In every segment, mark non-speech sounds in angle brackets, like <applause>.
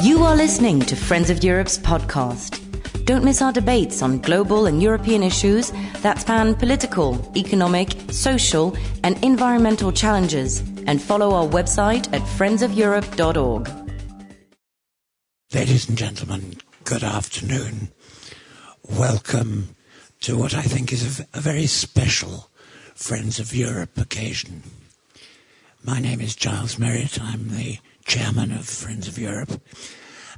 You are listening to Friends of Europe's podcast. Don't miss our debates on global and European issues that span political, economic, social, and environmental challenges. And follow our website at friendsofeurope.org. Ladies and gentlemen, good afternoon. Welcome to what I think is a, very special Friends of Europe occasion. My name is Giles Merritt. I'm the chairman of Friends of Europe.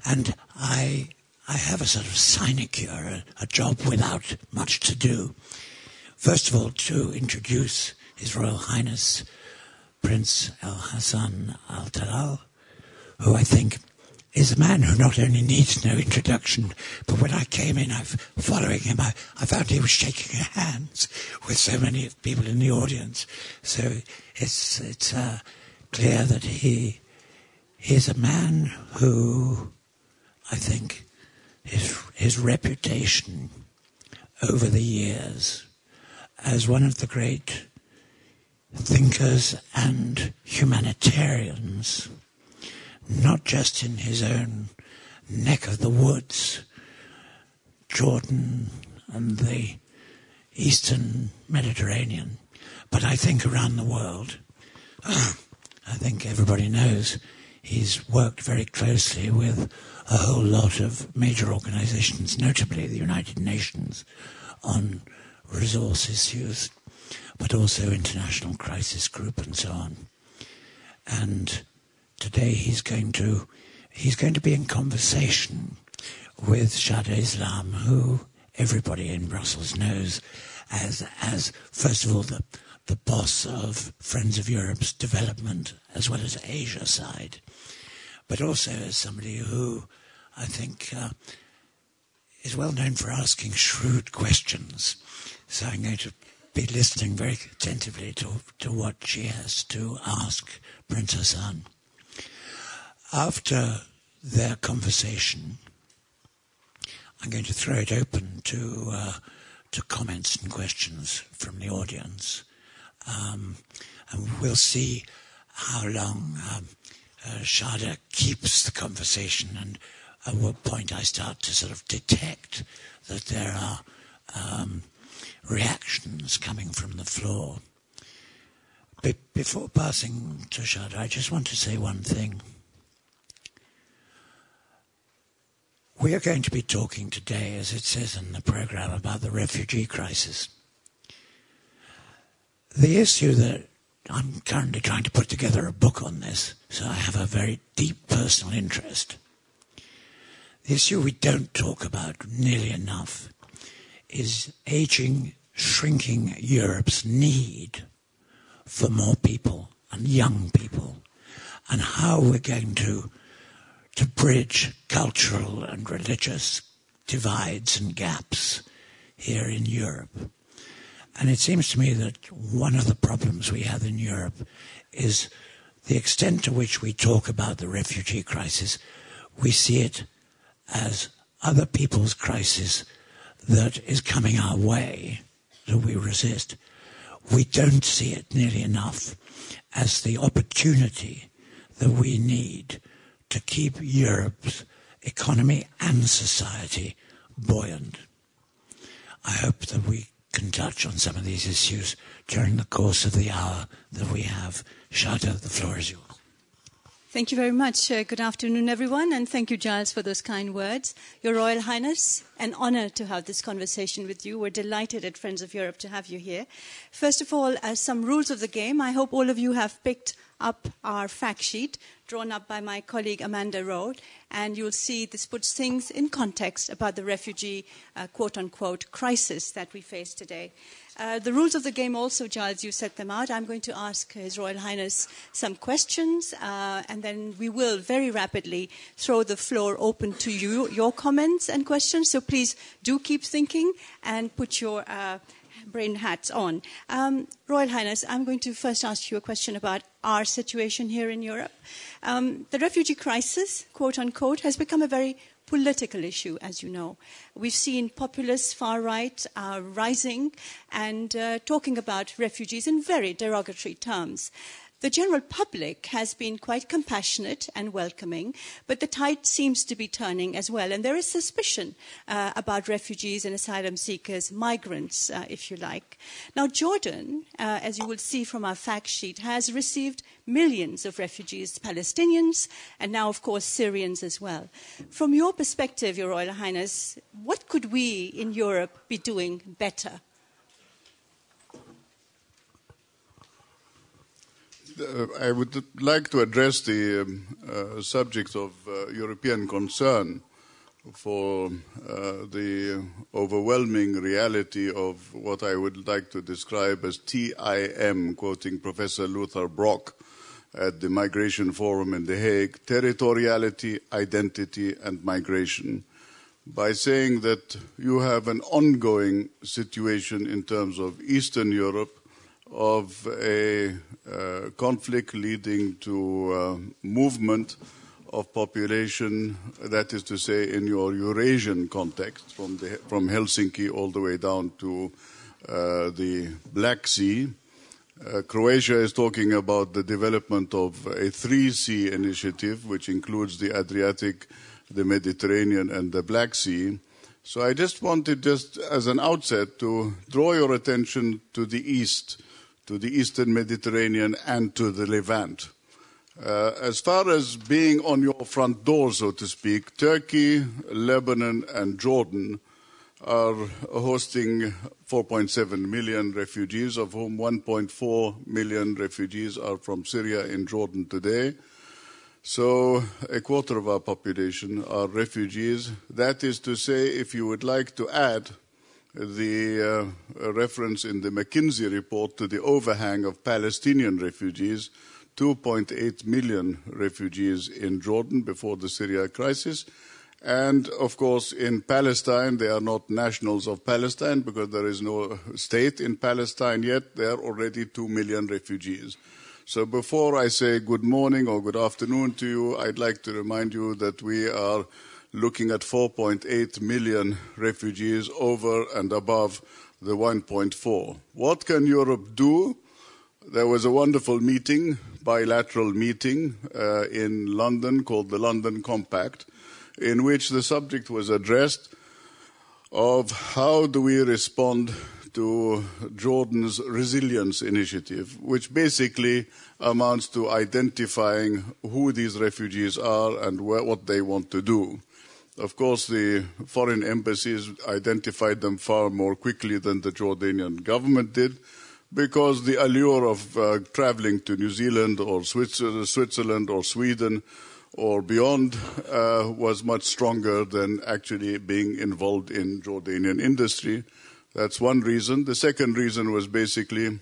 And I, I have a sort of sinecure, a, a job without much to do. First of all, to introduce His Royal Highness Prince Al Hassan Al Talal, who I think is a man who not only needs no introduction, but when I came in, I, following him, I, I found he was shaking <laughs> hands with so many people in the audience. So it's it's uh, clear that he is a man who, I think, his his reputation over the years as one of the great thinkers and humanitarians not just in his own neck of the woods, Jordan and the eastern Mediterranean, but I think around the world. <clears throat> I think everybody knows he's worked very closely with a whole lot of major organizations, notably the United Nations, on resource issues, but also International Crisis Group and so on. And today he's going to he's going to be in conversation with Shada Islam, who everybody in Brussels knows as as first of all the the boss of Friends of Europe's development as well as Asia side, but also as somebody who I think uh, is well known for asking shrewd questions. So I'm going to be listening very attentively to, to what she has to ask Prince Hassan. After their conversation, I'm going to throw it open to uh, to comments and questions from the audience, um, and we'll see how long um, uh, Shada keeps the conversation, and at what point I start to sort of detect that there are um, reactions coming from the floor. Be- before passing to Shada, I just want to say one thing. We are going to be talking today, as it says in the program, about the refugee crisis. The issue that I'm currently trying to put together a book on this, so I have a very deep personal interest. The issue we don't talk about nearly enough is aging, shrinking Europe's need for more people and young people, and how we're going to to bridge cultural and religious divides and gaps here in Europe. And it seems to me that one of the problems we have in Europe is the extent to which we talk about the refugee crisis, we see it as other people's crisis that is coming our way that we resist. We don't see it nearly enough as the opportunity that we need to keep Europe's economy and society buoyant. I hope that we can touch on some of these issues during the course of the hour that we have. Shada, the floor is yours. Thank you very much. Uh, good afternoon, everyone, and thank you, Giles, for those kind words. Your Royal Highness, an honor to have this conversation with you. We're delighted at Friends of Europe to have you here. First of all, as some rules of the game, I hope all of you have picked up our fact sheet drawn up by my colleague Amanda Rowe, and you'll see this puts things in context about the refugee, uh, quote unquote, crisis that we face today. Uh, the rules of the game also, Giles, you set them out. I'm going to ask His Royal Highness some questions, uh, and then we will very rapidly throw the floor open to you, your comments and questions. So please do keep thinking and put your uh, brain hats on. Um, Royal Highness, I'm going to first ask you a question about our situation here in Europe. Um, the refugee crisis, quote unquote, has become a very political issue, as you know. We've seen populist far right uh, rising and uh, talking about refugees in very derogatory terms. The general public has been quite compassionate and welcoming, but the tide seems to be turning as well. And there is suspicion uh, about refugees and asylum seekers, migrants, uh, if you like. Now, Jordan, uh, as you will see from our fact sheet, has received millions of refugees, Palestinians, and now, of course, Syrians as well. From your perspective, Your Royal Highness, what could we in Europe be doing better? I would like to address the um, uh, subject of uh, European concern for uh, the overwhelming reality of what I would like to describe as TIM, quoting Professor Lothar Brock at the Migration Forum in The Hague territoriality, identity, and migration by saying that you have an ongoing situation in terms of Eastern Europe of a uh, conflict leading to uh, movement of population, that is to say, in your Eurasian context, from, the, from Helsinki all the way down to uh, the Black Sea. Uh, Croatia is talking about the development of a three sea initiative, which includes the Adriatic, the Mediterranean, and the Black Sea. So I just wanted, just as an outset, to draw your attention to the east to the eastern Mediterranean and to the Levant. Uh, as far as being on your front door, so to speak, Turkey, Lebanon, and Jordan are hosting 4.7 million refugees, of whom 1.4 million refugees are from Syria in Jordan today. So a quarter of our population are refugees. That is to say, if you would like to add the uh, reference in the McKinsey report to the overhang of Palestinian refugees, 2.8 million refugees in Jordan before the Syria crisis. And of course, in Palestine, they are not nationals of Palestine because there is no state in Palestine yet. There are already 2 million refugees. So before I say good morning or good afternoon to you, I'd like to remind you that we are looking at 4.8 million refugees over and above the 1.4. What can Europe do? There was a wonderful meeting, bilateral meeting uh, in London called the London Compact, in which the subject was addressed of how do we respond to Jordan's resilience initiative, which basically amounts to identifying who these refugees are and what they want to do. Of course, the foreign embassies identified them far more quickly than the Jordanian government did because the allure of uh, traveling to New Zealand or Switzerland or Sweden or beyond uh, was much stronger than actually being involved in Jordanian industry. That's one reason. The second reason was basically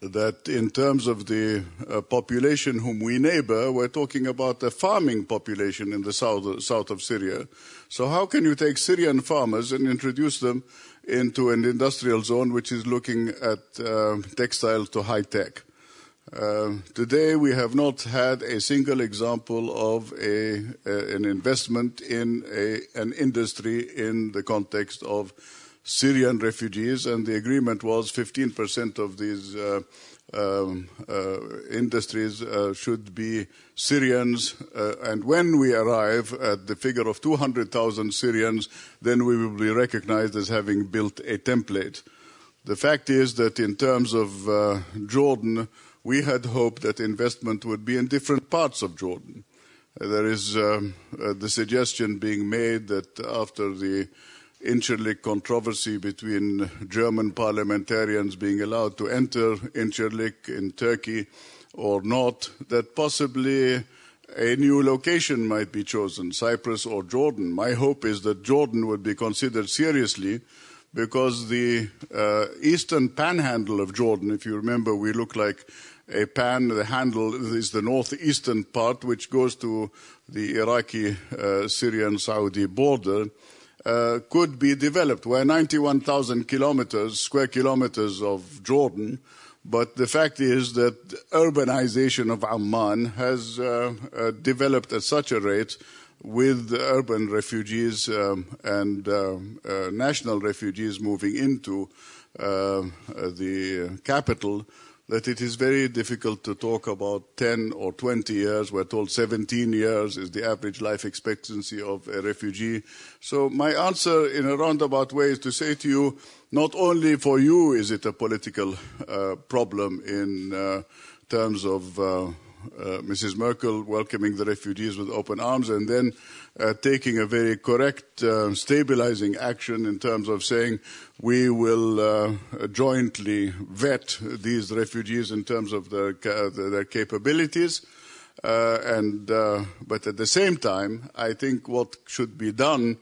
that in terms of the uh, population whom we neighbor, we're talking about a farming population in the south, south of Syria. So how can you take Syrian farmers and introduce them into an industrial zone which is looking at uh, textile to high tech? Uh, today we have not had a single example of a, a, an investment in a, an industry in the context of Syrian refugees, and the agreement was 15% of these uh, um, uh, industries uh, should be Syrians. Uh, and when we arrive at the figure of 200,000 Syrians, then we will be recognized as having built a template. The fact is that in terms of uh, Jordan, we had hoped that investment would be in different parts of Jordan. there is um, uh, the suggestion being made that after the Incirlik controversy between German parliamentarians being allowed to enter Incirlik in Turkey or not, that possibly a new location might be chosen, Cyprus or Jordan. My hope is that Jordan would be considered seriously because the uh, eastern panhandle of Jordan, if you remember, we look like a pan. The handle is the northeastern part, which goes to the Iraqi, uh, Syrian, Saudi border uh, could be developed. We're 91,000 kilometers, square kilometers of Jordan, but the fact is that urbanization of Amman has uh, uh, developed at such a rate with urban refugees um, and uh, uh, national refugees moving into uh, the capital that it is very difficult to talk about 10 or 20 years. We're told 17 years is the average life expectancy of a refugee. So my answer in a roundabout way is to say to you, not only for you is it a political uh, problem in uh, terms of uh, uh, Mrs. Merkel welcoming the refugees with open arms and then uh, taking a very correct uh, stabilizing action in terms of saying we will uh, jointly vet these refugees in terms of their, their capabilities. Uh, and, uh, but at the same time, I think what should be done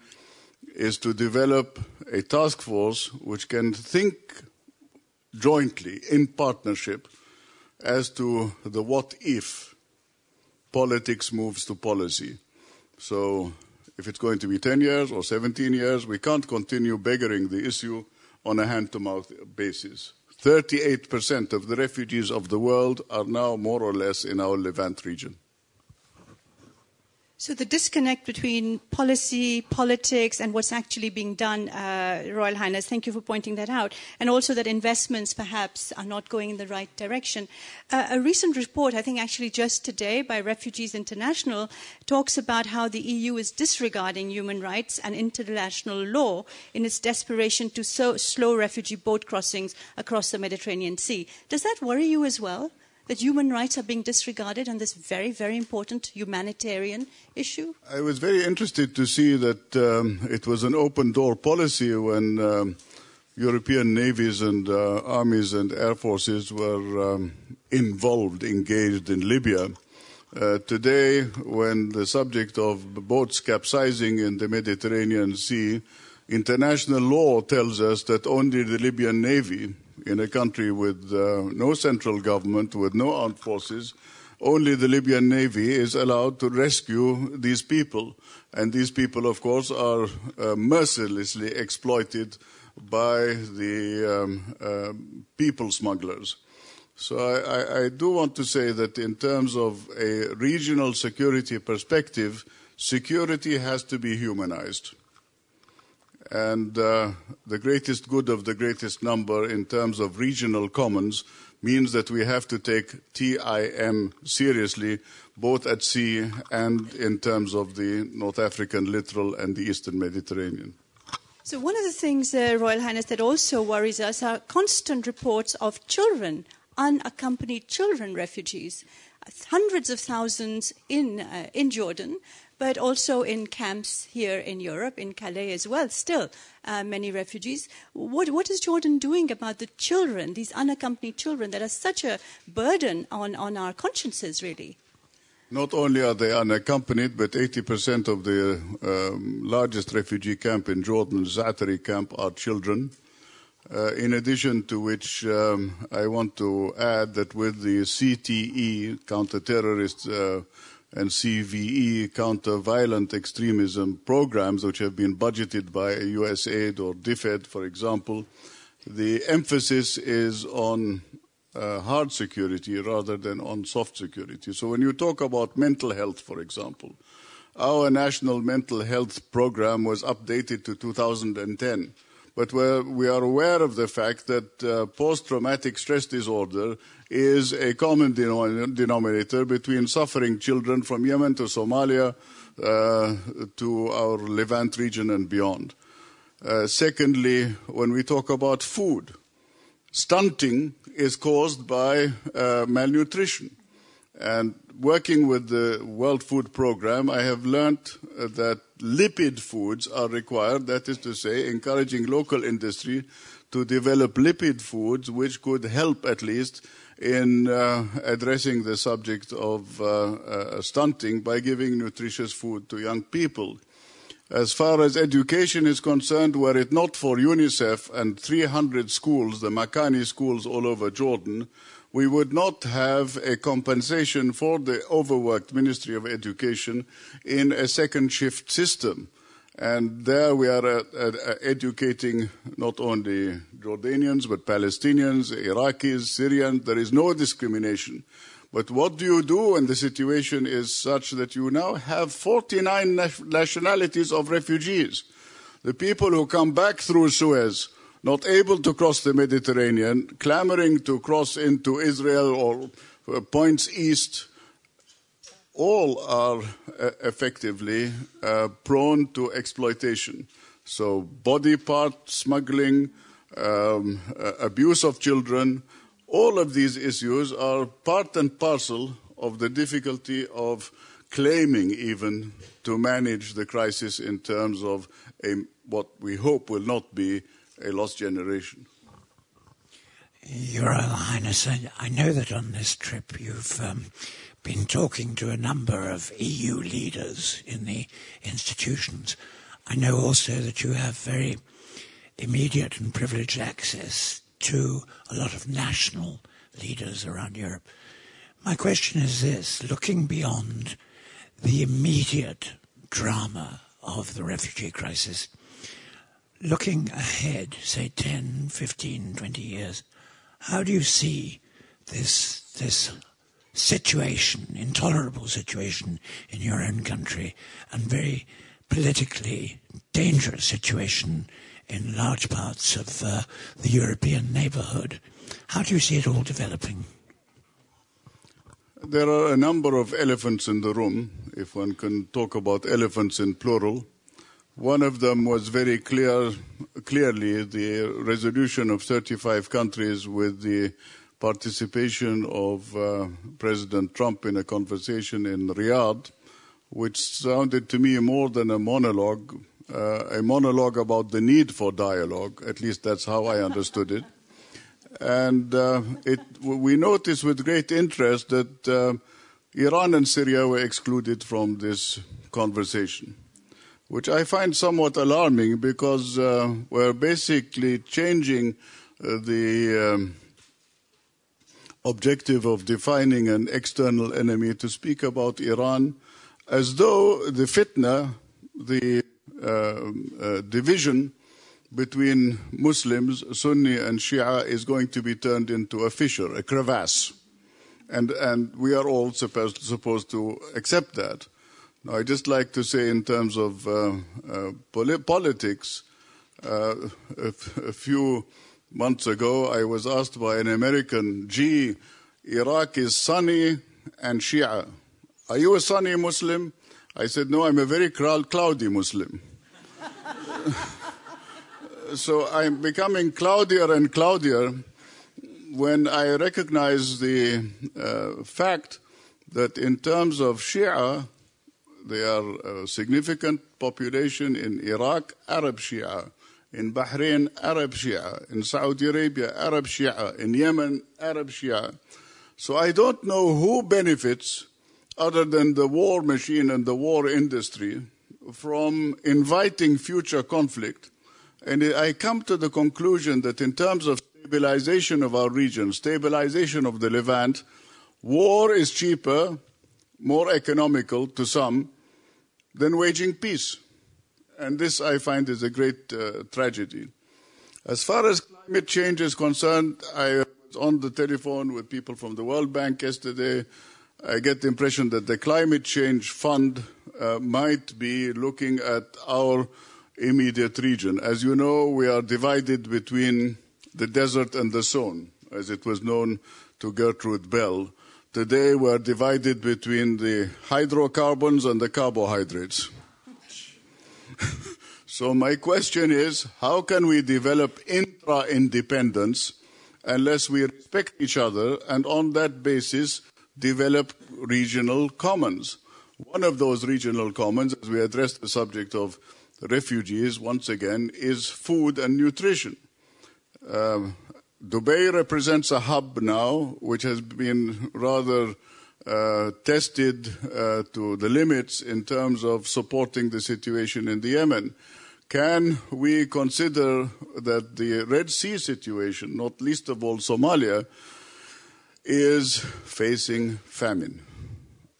is to develop a task force which can think jointly in partnership as to the what if politics moves to policy. So if it's going to be 10 years or 17 years, we can't continue beggaring the issue on a hand to mouth basis. 38% of the refugees of the world are now more or less in our Levant region. So the disconnect between policy, politics, and what's actually being done, uh, Royal Highness, thank you for pointing that out, and also that investments perhaps are not going in the right direction. Uh, a recent report, I think actually just today by Refugees International, talks about how the EU is disregarding human rights and international law in its desperation to so slow refugee boat crossings across the Mediterranean Sea. Does that worry you as well? That human rights are being disregarded on this very, very important humanitarian issue? I was very interested to see that um, it was an open door policy when um, European navies and uh, armies and air forces were um, involved, engaged in Libya. Uh, today, when the subject of boats capsizing in the Mediterranean Sea, international law tells us that only the Libyan Navy in a country with uh, no central government, with no armed forces, only the Libyan Navy is allowed to rescue these people. And these people, of course, are uh, mercilessly exploited by the um, uh, people smugglers. So I, I, do want to say that in terms of a regional security perspective, security has to be humanized. And uh, the greatest good of the greatest number in terms of regional commons means that we have to take TIM seriously, both at sea and in terms of the North African littoral and the Eastern Mediterranean. So, one of the things, uh, Royal Highness, that also worries us are constant reports of children, unaccompanied children refugees. Hundreds of thousands in, uh, in Jordan, but also in camps here in Europe, in Calais as well, still uh, many refugees. What, what is Jordan doing about the children, these unaccompanied children that are such a burden on, on our consciences, really? Not only are they unaccompanied, but 80% of the um, largest refugee camp in Jordan, Zaatari camp, are children. Uh, in addition to which, um, I want to add that with the CTE, counter-terrorist uh, and CVE, counter-violent extremism programs, which have been budgeted by USAID or DFID, for example, the emphasis is on uh, hard security rather than on soft security. So when you talk about mental health, for example, our national mental health program was updated to 2010 but we are aware of the fact that uh, post-traumatic stress disorder is a common denominator between suffering children from Yemen to Somalia uh, to our Levant region and beyond. Uh, secondly, when we talk about food, stunting is caused by uh, malnutrition. And working with the World Food Programme, I have learned uh, that lipid foods are required, that is to say, encouraging local industry to develop lipid foods which could help at least in uh, addressing the subject of uh, uh, stunting by giving nutritious food to young people. As far as education is concerned, were it not for UNICEF and 300 schools, the Makani schools all over Jordan, we would not have a compensation for the overworked Ministry of Education in a second shift system. And there we are uh, uh, educating not only Jordanians, but Palestinians, Iraqis, Syrians. There is no discrimination. But what do you do when the situation is such that you now have 49 nationalities of refugees? The people who come back through Suez not able to cross the Mediterranean, clamoring to cross into Israel or uh, points east, all are uh, effectively uh, prone to exploitation. So, body part smuggling, um, uh, abuse of children, all of these issues are part and parcel of the difficulty of claiming even to manage the crisis in terms of a, what we hope will not be a lost generation. Your Highness, I, I know that on this trip you've um, been talking to a number of EU leaders in the institutions. I know also that you have very immediate and privileged access to a lot of national leaders around Europe. My question is this looking beyond the immediate drama of the refugee crisis, looking ahead, say 10, 15, 20 years, how do you see this, this situation, intolerable situation in your own country, and very politically dangerous situation in large parts of uh, the European neighborhood? How do you see it all developing? There are a number of elephants in the room, if one can talk about elephants in plural. One of them was very clear, clearly the resolution of 35 countries with the participation of uh, President Trump in a conversation in Riyadh, which sounded to me more than a monologue, uh, a monologue about the need for dialogue. At least that's how I understood it. And uh, it, we noticed with great interest that uh, Iran and Syria were excluded from this conversation, which I find somewhat alarming because uh, we're basically changing uh, the um, objective of defining an external enemy to speak about Iran as though the fitna, the uh, uh, division between Muslims, Sunni and Shia, is going to be turned into a fissure, a crevasse. And, and we are all supposed, supposed to accept that. Now, I just like to say, in terms of uh, uh, poli- politics, uh, a, f- a few months ago, I was asked by an American, gee, Iraq is Sunni and Shia. Are you a Sunni Muslim? I said, no, I'm a very cloudy Muslim <laughs> so I'm becoming cloudier and cloudier when I recognize the uh, fact that in terms of Shia, they are a significant population in Iraq, Arab Shia, in Bahrain, Arab Shia, in Saudi Arabia, Arab Shia, in Yemen, Arab Shia. So I don't know who benefits, other than the war machine and the war industry, from inviting future conflict and I come to the conclusion that in terms of stabilization of our region, stabilization of the Levant, war is cheaper, more economical to some, than waging peace. And this I find is a great uh, tragedy. As far as climate change is concerned, I was on the telephone with people from the World Bank yesterday. I get the impression that the Climate Change Fund uh, might be looking at our immediate region. As you know, we are divided between the desert and the zone, as it was known to Gertrude Bell. Today we are divided between the hydrocarbons and the carbohydrates. <laughs> so my question is, how can we develop intra-independence unless we respect each other and on that basis develop regional commons? One of those regional commons, as we address the subject of refugees, once again, is food and nutrition. Uh, Dubai represents a hub now, which has been rather uh, tested uh, to the limits in terms of supporting the situation in the Yemen. Can we consider that the Red Sea situation, not least of all Somalia, is facing famine?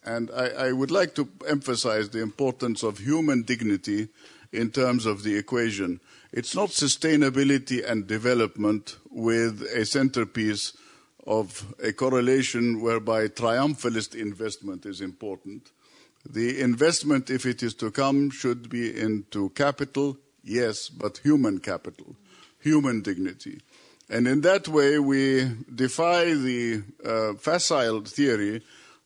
And I, I would like to emphasize the importance of human dignity in terms of the equation. It's not sustainability and development with a centerpiece of a correlation whereby triumphalist investment is important. The investment, if it is to come, should be into capital, yes, but human capital. human dignity. And in that way, we defy the uh, facile theory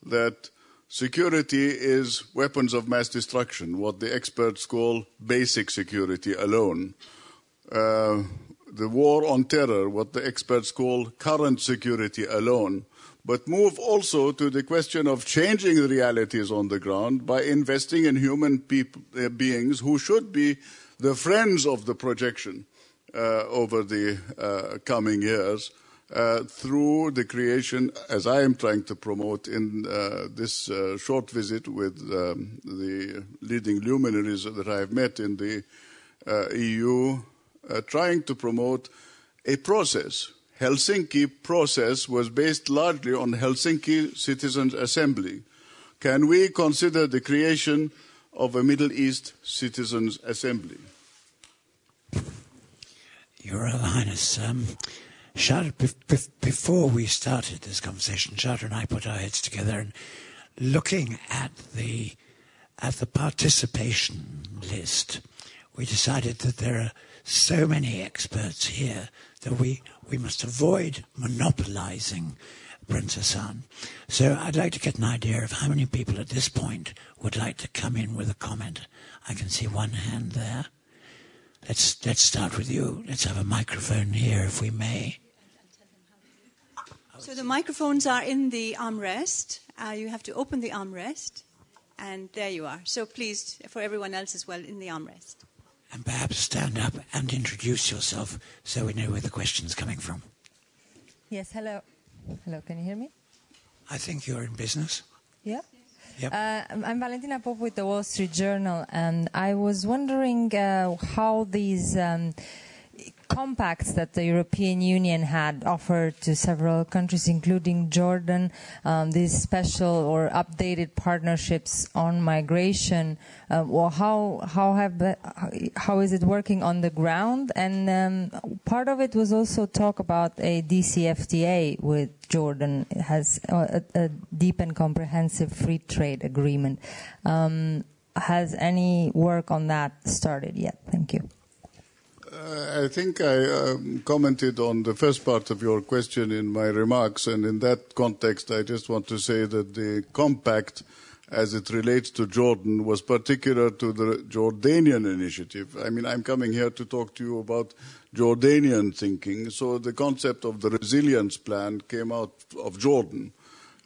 that security is weapons of mass destruction, what the experts call basic security alone. Uh, the war on terror, what the experts call current security alone, but move also to the question of changing the realities on the ground by investing in human uh, beings who should be the friends of the projection uh, over the uh, coming years. Uh, through the creation, as I am trying to promote in uh, this uh, short visit with um, the leading luminaries that I have met in the EU, trying to promote a process. Helsinki process was based largely on Helsinki Citizens Assembly. Can we consider the creation of a Middle East Citizens Assembly? Your Highness, um, before we started this conversation, Shada and I put our heads together and looking at the at the participation list, we decided that there are so many experts here that we, we must avoid monopolizing Prince Hassan. So I'd like to get an idea of how many people at this point would like to come in with a comment. I can see one hand there. Let's let's start with you. Let's have a microphone here, if we may. So the microphones are in the armrest. Uh, you have to open the armrest, and there you are. So please, for everyone else as well, in the armrest. And perhaps stand up and introduce yourself so we know where the question's coming from. Yes, hello. Hello, can you hear me? I think you're in business. Yeah. Yep. Uh, I'm Valentina Pop with the Wall Street Journal, and I was wondering uh, how these um, compacts that the European Union had offered to several countries, including Jordan, um, these special or updated partnerships on migration. Uh, well, how how have how is it working on the ground? And um, part of it was also talk about a DCFTA with Jordan. It has a, a, deep and comprehensive free trade agreement. Um, has any work on that started yet? Thank you. I think I um, commented on the first part of your question in my remarks, and in that context, I just want to say that the compact, as it relates to Jordan, was particular to the Jordanian initiative. I mean, I'm coming here to talk to you about Jordanian thinking. So the concept of the resilience plan came out of Jordan.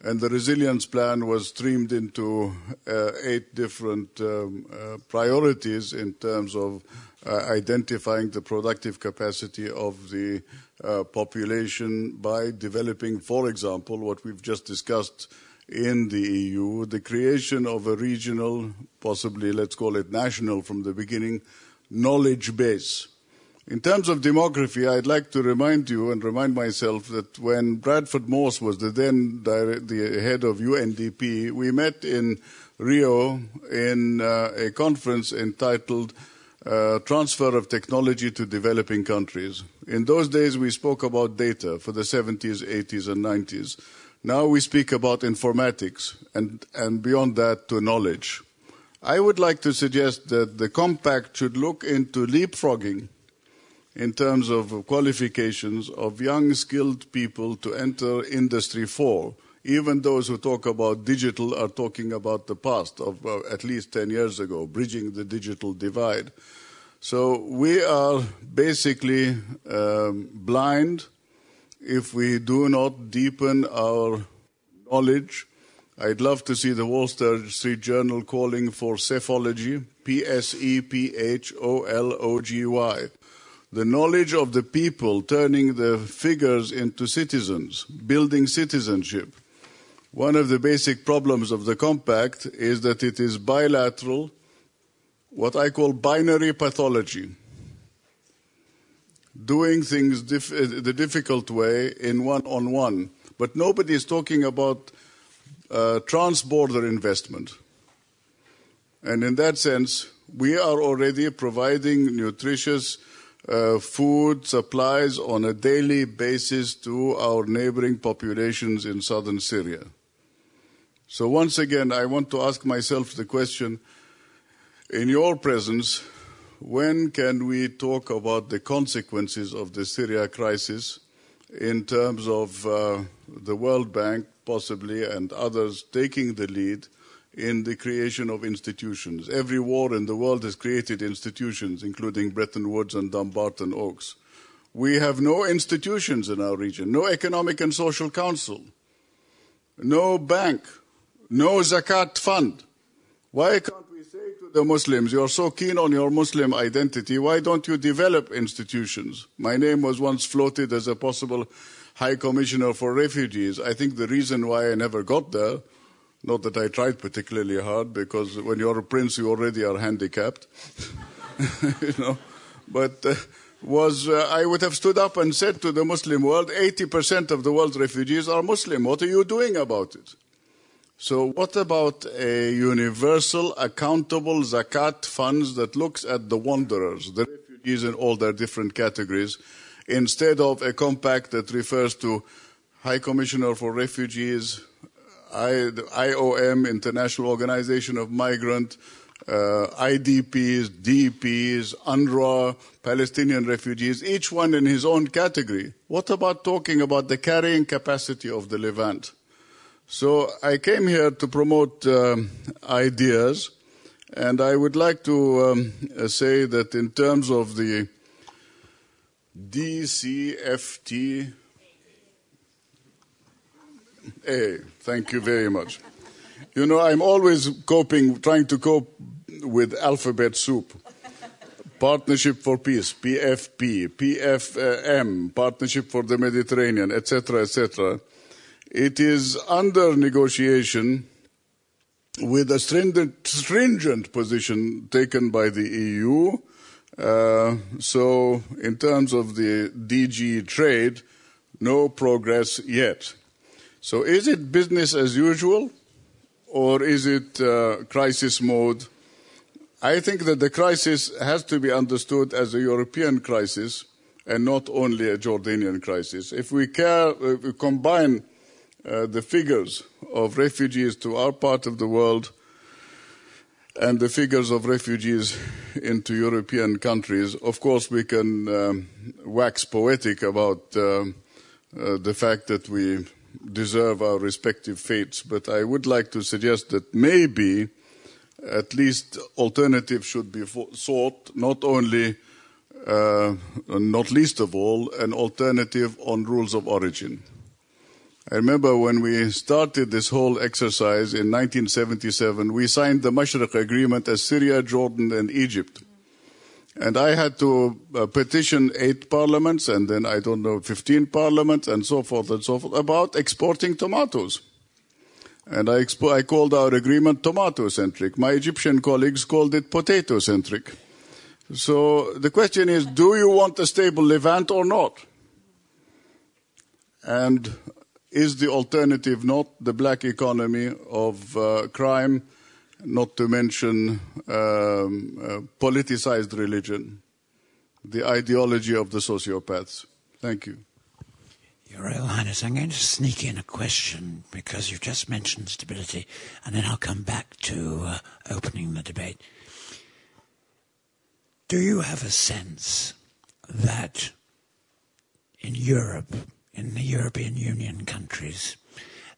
And the resilience plan was streamed into uh, eight different um, uh, priorities in terms of identifying the productive capacity of the uh, population by developing, for example, what we've just discussed in the EU, the creation of a regional, possibly let's call it national from the beginning, knowledge base. In terms of demography, I'd like to remind you and remind myself that when Bradford Morse was the then the head of UNDP, we met in Rio in uh, a conference entitled uh, transfer of technology to developing countries. In those days, we spoke about data for the 70s, 80s, and 90s. Now we speak about informatics and, and beyond that to knowledge. I would like to suggest that the compact should look into leapfrogging in terms of qualifications of young skilled people to enter industry 4 even those who talk about digital are talking about the past of uh, at least 10 years ago, bridging the digital divide. So we are basically um, blind if we do not deepen our knowledge. I'd love to see the Wall Street Journal calling for Psephology, P S E P H O L O G Y. The knowledge of the people, turning the figures into citizens, building citizenship. One of the basic problems of the compact is that it is bilateral, what I call binary pathology. Doing things dif- uh, the difficult way in one on one. But nobody is talking about uh, trans border investment. And in that sense, we are already providing nutritious uh, food supplies on a daily basis to our neighboring populations in southern Syria. So once again, I want to ask myself the question, in your presence, when can we talk about the consequences of the Syria crisis in terms of uh, the World Bank possibly and others taking the lead in the creation of institutions? Every war in the world has created institutions, including Bretton Woods and Dumbarton Oaks. We have no institutions in our region, no economic and social council, no bank, no zakat fund. Why can't we say to the Muslims, you're so keen on your Muslim identity, why don't you develop institutions? My name was once floated as a possible High Commissioner for Refugees. I think the reason why I never got there, not that I tried particularly hard, because when you're a prince, you already are handicapped, <laughs> you know, but uh, was uh, I would have stood up and said to the Muslim world, 80% of the world's refugees are Muslim. What are you doing about it? So what about a universal, accountable zakat funds that looks at the wanderers, the refugees in all their different categories, instead of a compact that refers to High Commissioner for Refugees, I, IOM, International Organization of Migrant, uh, IDPs, DPs, UNRWA, Palestinian refugees, each one in his own category. What about talking about the carrying capacity of the Levant? So I came here to promote um, ideas, and I would like to um, say that in terms of the DCFT, A, thank you very much. You know, I'm always coping, trying to cope with alphabet soup. Partnership for Peace, PFP, PFM, Partnership for the Mediterranean, etc., etc. It is under negotiation with a stringent, stringent position taken by the EU. Uh, so, in terms of the DG trade, no progress yet. So, is it business as usual or is it uh, crisis mode? I think that the crisis has to be understood as a European crisis and not only a Jordanian crisis. If we, care, if we combine uh, the figures of refugees to our part of the world and the figures of refugees into European countries, of course, we can um, wax poetic about uh, uh, the fact that we deserve our respective fates. But I would like to suggest that maybe at least alternatives should be sought, not only, uh, not least of all, an alternative on rules of origin. I remember when we started this whole exercise in 1977, we signed the Mashriq Agreement as Syria, Jordan, and Egypt. And I had to uh, petition eight parliaments and then, I don't know, 15 parliaments and so forth and so forth about exporting tomatoes. And I, expo- I called our agreement tomato centric. My Egyptian colleagues called it potato centric. So the question is do you want a stable Levant or not? And is the alternative not the black economy of uh, crime, not to mention um, uh, politicized religion, the ideology of the sociopaths? Thank you. Your Royal Highness, I'm going to sneak in a question because you just mentioned stability, and then I'll come back to uh, opening the debate. Do you have a sense that in Europe, in the European Union countries,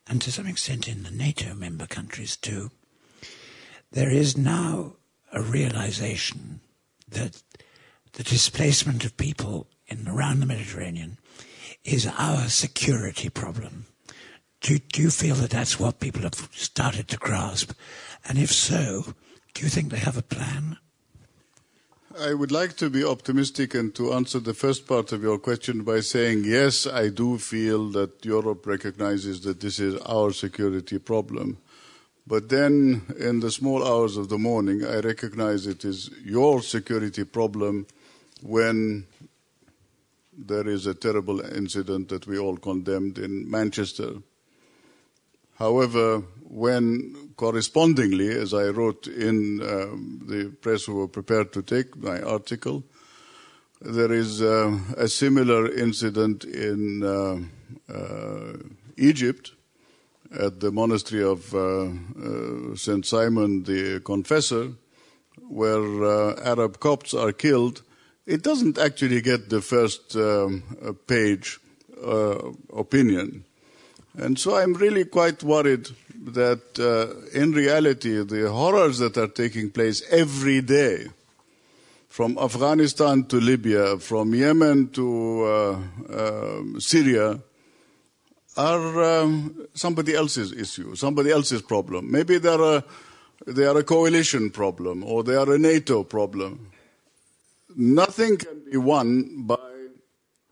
and to some extent in the NATO member countries too, there is now a realization that the displacement of people in around the Mediterranean is our security problem. Do, do you feel that that's what people have started to grasp? And if so, do you think they have a plan? I would like to be optimistic and to answer the first part of your question by saying, yes, I do feel that Europe recognizes that this is our security problem. But then, in the small hours of the morning, I recognize it is your security problem when there is a terrible incident that we all condemned in Manchester. However, when correspondingly, as I wrote in um, the press who were prepared to take my article, there is uh, a similar incident in uh, uh, Egypt at the monastery of uh, uh, St. Simon the Confessor, where uh, Arab Copts are killed, it doesn't actually get the first um, page opinion. And so I'm really quite worried that uh, in reality, the horrors that are taking place every day, from Afghanistan to Libya, from Yemen to uh, uh, Syria, are um, somebody else's issue, somebody else's problem. Maybe they're a, they are a coalition problem or they are a NATO problem. Nothing can be won by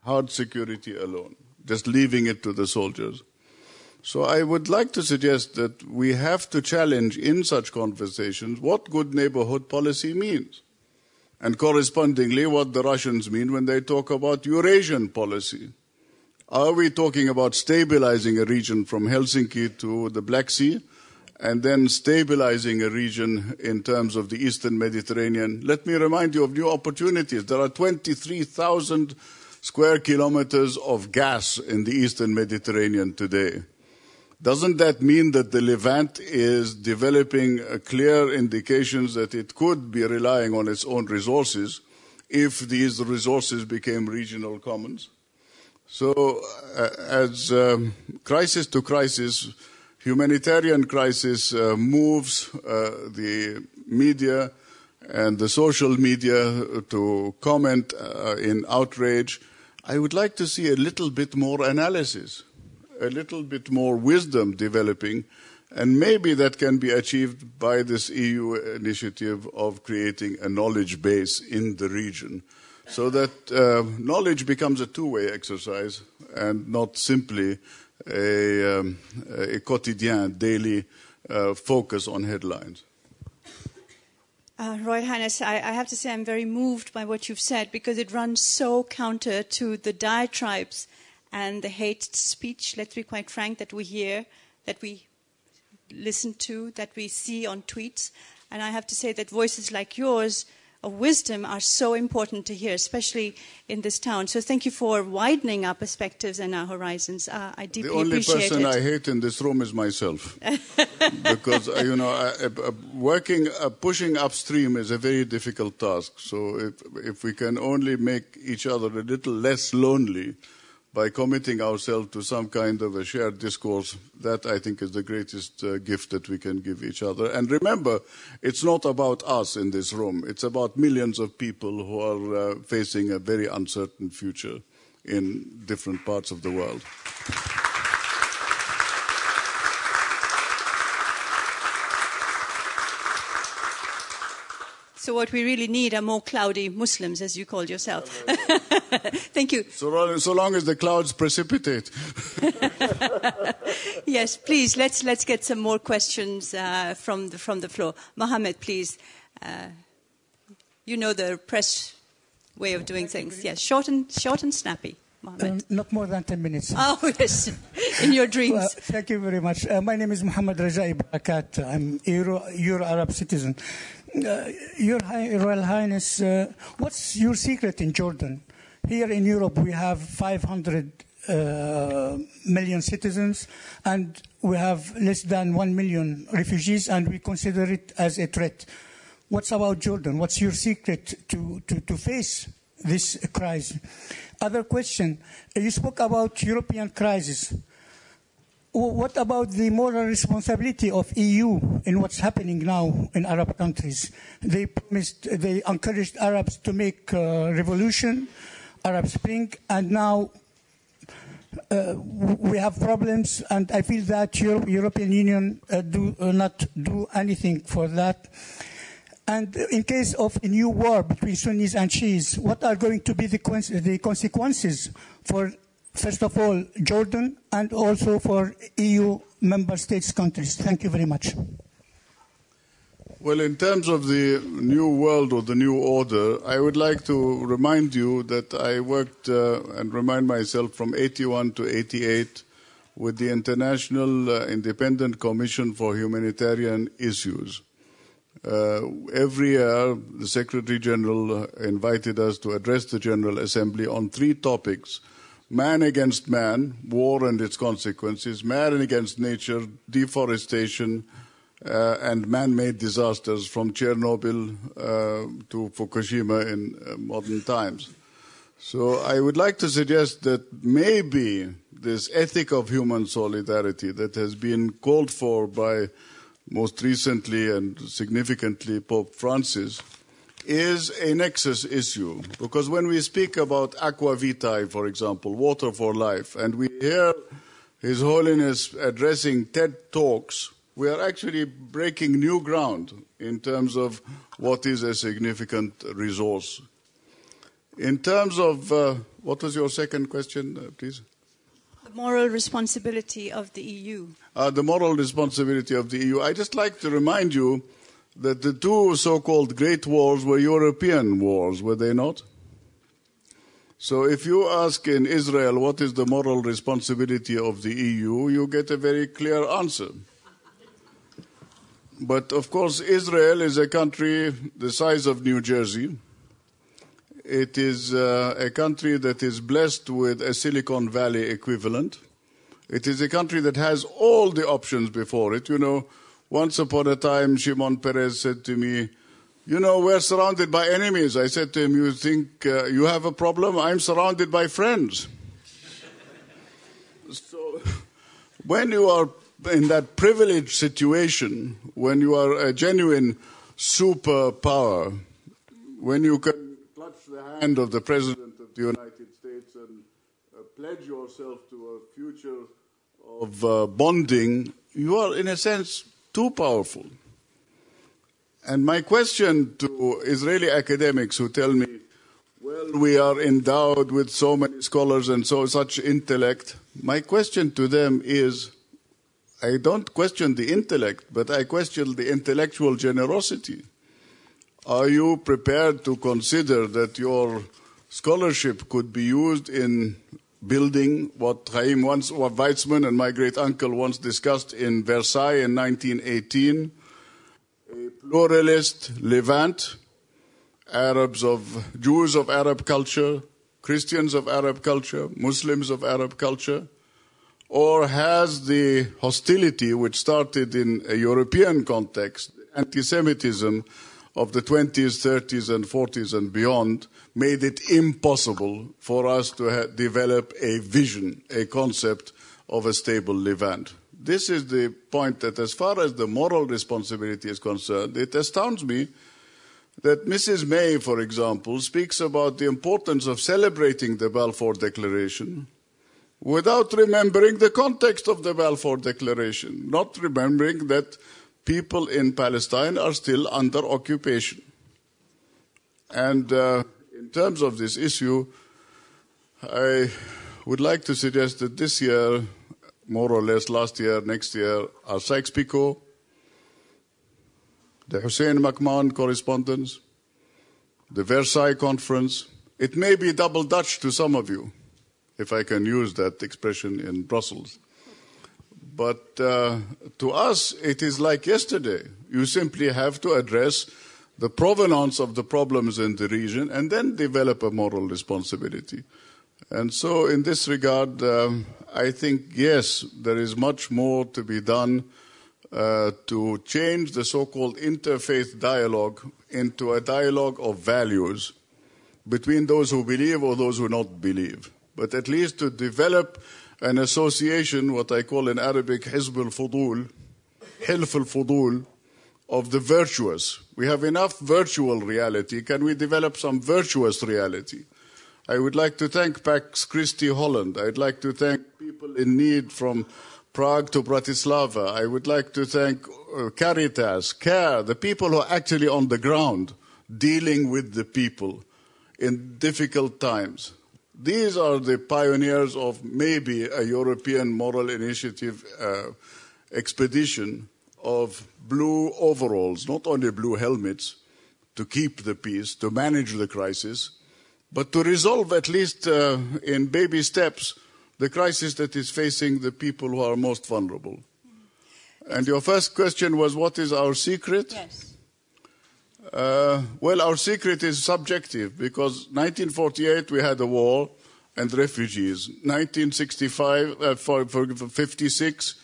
hard security alone, just leaving it to the soldiers. So I would like to suggest that we have to challenge in such conversations what good neighborhood policy means. And correspondingly, what the Russians mean when they talk about Eurasian policy. Are we talking about stabilizing a region from Helsinki to the Black Sea and then stabilizing a region in terms of the Eastern Mediterranean? Let me remind you of new opportunities. There are 23,000 square kilometers of gas in the Eastern Mediterranean today. Doesn't that mean that the Levant is developing clear indications that it could be relying on its own resources if these resources became regional commons? So, uh, as um, crisis to crisis, humanitarian crisis uh, moves uh, the media and the social media to comment uh, in outrage. I would like to see a little bit more analysis a little bit more wisdom developing, and maybe that can be achieved by this EU initiative of creating a knowledge base in the region so that uh, knowledge becomes a two-way exercise and not simply a, um, a quotidien, daily uh, focus on headlines. Uh, Royal Highness, I, I, have to say I'm very moved by what you've said because it runs so counter to the diatribes and the hate speech, let's be quite frank, that we hear, that we listen to, that we see on tweets. And I have to say that voices like yours of wisdom are so important to hear, especially in this town. So thank you for widening our perspectives and our horizons. Uh, I deeply appreciate it. The only person it. I hate in this room is myself, <laughs> because uh, you know, uh, working, uh, pushing upstream is a very difficult task. So if if we can only make each other a little less lonely by committing ourselves to some kind of a shared discourse, that I think is the greatest uh, gift that we can give each other. And remember, it's not about us in this room. It's about millions of people who are uh, facing a very uncertain future in different parts of the world. So what we really need are more cloudy Muslims, as you called yourself. <laughs> Thank you. So, so long as the clouds precipitate. <laughs> yes, please. Let's let's get some more questions uh, from the from the floor. Mohammed, please. Uh, you know the press way of doing things. Yes, short and short and snappy. Um, not more than 10 minutes. Oh, <laughs> yes, in your dreams. Well, thank you very much. Uh, my name is Mohammed Rajai Barakat. I'm Euro, Euro Arab citizen. Uh, your High, Royal Highness, uh, what's your secret in Jordan? Here in Europe, we have 500 uh, million citizens, and we have less than 1 million refugees, and we consider it as a threat. What's about Jordan? What's your secret to, to, to face this crisis? Other question, you spoke about European crisis what about the moral responsibility of EU in what's happening now in Arab countries? They promised, they encouraged Arabs to make uh, revolution, Arab Spring, and now uh, we have problems, and I feel that Euro European Union uh, do uh, not do anything for that. And in case of a new war between Sunnis and Shias, what are going to be the, the consequences for first of all, Jordan, and also for EU member states countries. Thank you very much. Well, in terms of the new world or the new order, I would like to remind you that I worked uh, and remind myself from 81 to 88 with the International uh, Independent Commission for Humanitarian Issues. Uh, every year, the Secretary General invited us to address the General Assembly on three topics man against man, war and its consequences, man against nature, deforestation, uh, and man-made disasters from Chernobyl uh, to Fukushima in uh, modern times. So I would like to suggest that maybe this ethic of human solidarity that has been called for by most recently and significantly Pope Francis is a nexus issue. Because when we speak about aqua vitae, for example, water for life, and we hear His Holiness addressing TED Talks, we are actually breaking new ground in terms of what is a significant resource. In terms of, uh, what was your second question, uh, please? The moral responsibility of the EU. Uh, the moral responsibility of the EU. I just like to remind you that the two so-called great wars were European wars, were they not? So if you ask in Israel what is the moral responsibility of the EU, you get a very clear answer. But of course, Israel is a country the size of New Jersey. It is uh, a country that is blessed with a Silicon Valley equivalent. It is a country that has all the options before it. You know, once upon a time, Shimon Peres said to me, You know, we're surrounded by enemies. I said to him, You think uh, you have a problem? I'm surrounded by friends. so, when you are in that privileged situation, when you are a genuine superpower, when you can clutch the hand of the President of the United States and uh, pledge yourself to a future of uh, bonding, you are, in a sense, too powerful. And my question to Israeli academics who tell me, well, we are endowed with so many scholars and so such intellect, my question to them is, I don't question the intellect, but I question the intellectual generosity. Are you prepared to consider that your scholarship could be used in building what Chaim once, what Weizmann and my great uncle once discussed in Versailles in 1918, a pluralist Levant, Arabs of, Jews of Arab culture, Christians of Arab culture, Muslims of Arab culture, or has the hostility which started in a European context, anti-Semitism of the 20s, 30s and 40s and beyond, made it impossible for us to ha- develop a vision, a concept of a stable Levant. This is the point that as far as the moral responsibility is concerned, it astounds me that Mrs. May, for example, speaks about the importance of celebrating the Balfour Declaration without remembering the context of the Balfour Declaration, not remembering that people in Palestine are still under occupation. And uh, in terms of this issue, I would like to suggest that this year, more or less last year, next year, our Sykes-Picot, the Hussein McMahon correspondence, the Versailles Conference. It may be double Dutch to some of you, if I can use that expression in Brussels. But uh, to us, it is like yesterday. You simply have to address the provenance of the problems in the region and then develop a moral responsibility. And so, in this regard, um, I think, yes, there is much more to be done uh, to change the so called interfaith dialogue into a dialogue of values between those who believe or those who not believe. But at least to develop an association, what I call in Arabic, Hizb al Fudul, Hilf al Fudul, of the virtuous. We have enough virtual reality. Can we develop some virtuous reality? I would like to thank Pax Christi Holland. I'd like to thank people in need from Prague to Bratislava. I would like to thank uh, Caritas, CARE, the people who are actually on the ground dealing with the people in difficult times. These are the pioneers of maybe a European moral initiative uh, expedition of blue overalls, not only blue helmets, to keep the peace, to manage the crisis, but to resolve at least uh, in baby steps the crisis that is facing the people who are most vulnerable. And your first question was, what is our secret? Yes. Uh, well, our secret is subjective because 1948 we had a war and refugees. 1965, uh, for, for 56,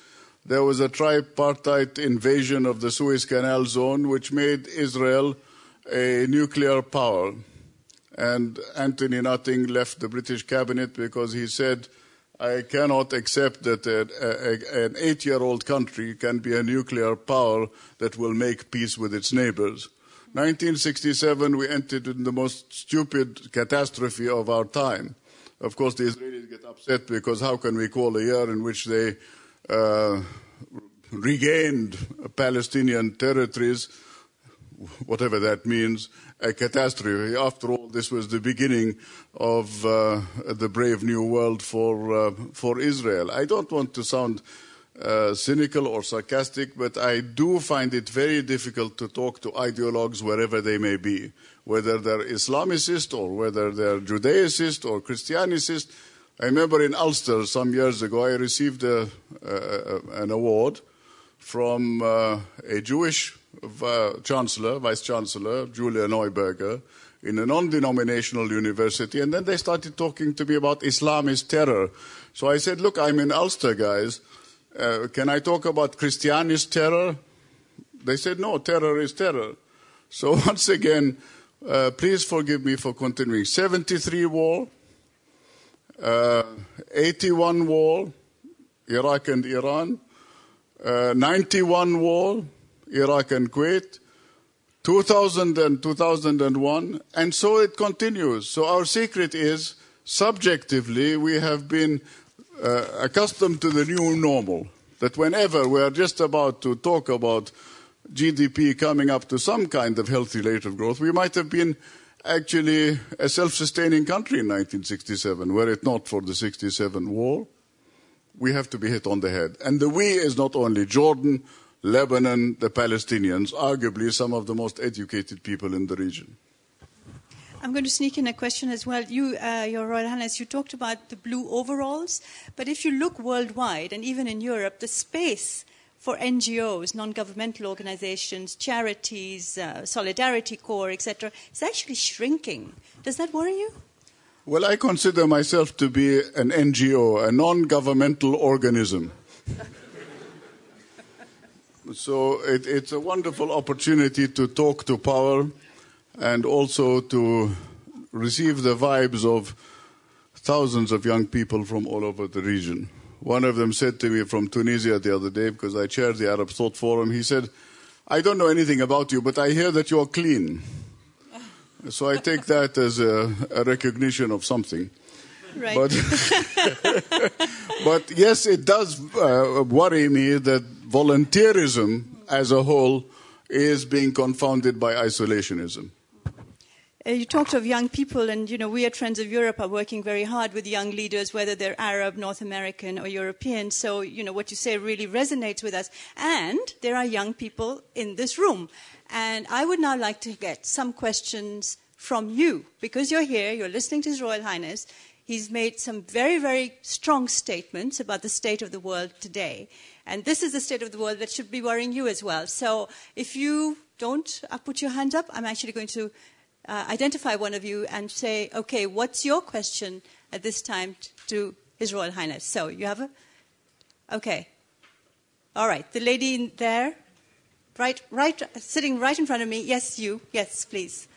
there was a tripartite invasion of the Suez Canal zone, which made Israel a nuclear power. And Anthony Nutting left the British cabinet because he said, I cannot accept that a, a, an eight year old country can be a nuclear power that will make peace with its neighbors. 1967, we entered in the most stupid catastrophe of our time. Of course, the Israelis get upset because how can we call a year in which they uh, regained Palestinian territories, whatever that means, a catastrophe. After all, this was the beginning of uh, the brave new world for, uh, for Israel. I don't want to sound uh, cynical or sarcastic, but I do find it very difficult to talk to ideologues wherever they may be, whether they're Islamicist or whether they're Judaicist or Christianicist. I remember in Ulster some years ago, I received a, an award from uh, a Jewish uh, chancellor, vice chancellor, Julia Neuberger, in a non-denominational university, and then they started talking to me about Islamist terror. So I said, look, I'm in Ulster, guys. Uh, can I talk about Christianist terror? They said, no, terror is terror. <laughs> So once again, uh, please forgive me for continuing. 73 war, uh, 81 war, Iraq and Iran, uh, 91 war, Iraq and Kuwait, 2000 and 2001, and so it continues. So our secret is, subjectively, we have been uh, accustomed to the new normal. That whenever we are just about to talk about GDP coming up to some kind of healthy rate of growth, we might have been actually a self-sustaining country in 1967, were it not for the 67 war. We have to be hit on the head. And the we is not only Jordan, Lebanon, the Palestinians, arguably some of the most educated people in the region. I'm going to sneak in a question as well. You, uh, Your Royal Highness, you talked about the blue overalls, but if you look worldwide and even in Europe, the space for NGOs, non-governmental organizations, charities, uh, Solidarity Corps, etc., is actually shrinking. Does that worry you? Well, I consider myself to be an NGO, a non-governmental organism. <laughs> so it, it's a wonderful opportunity to talk to power and also to receive the vibes of thousands of young people from all over the region. One of them said to me from Tunisia the other day, because I chaired the Arab Thought Forum, he said, I don't know anything about you, but I hear that you're clean. <laughs> So I take that as a, a recognition of something. Right. But, <laughs> but yes, it does uh, worry me that volunteerism as a whole is being confounded by isolationism. Uh, you talked of young people, and you know we at Friends of Europe are working very hard with young leaders, whether they're Arab, North American, or European. So you know what you say really resonates with us. And there are young people in this room, and I would now like to get some questions from you because you're here, you're listening to His Royal Highness. He's made some very, very strong statements about the state of the world today. And this is the state of the world that should be worrying you as well. So if you don't uh, put your hands up, I'm actually going to uh, identify one of you and say, okay, what's your question at this time to His Royal Highness? So you have a. Okay. All right. The lady in there, right, right, sitting right in front of me. Yes, you. Yes, please.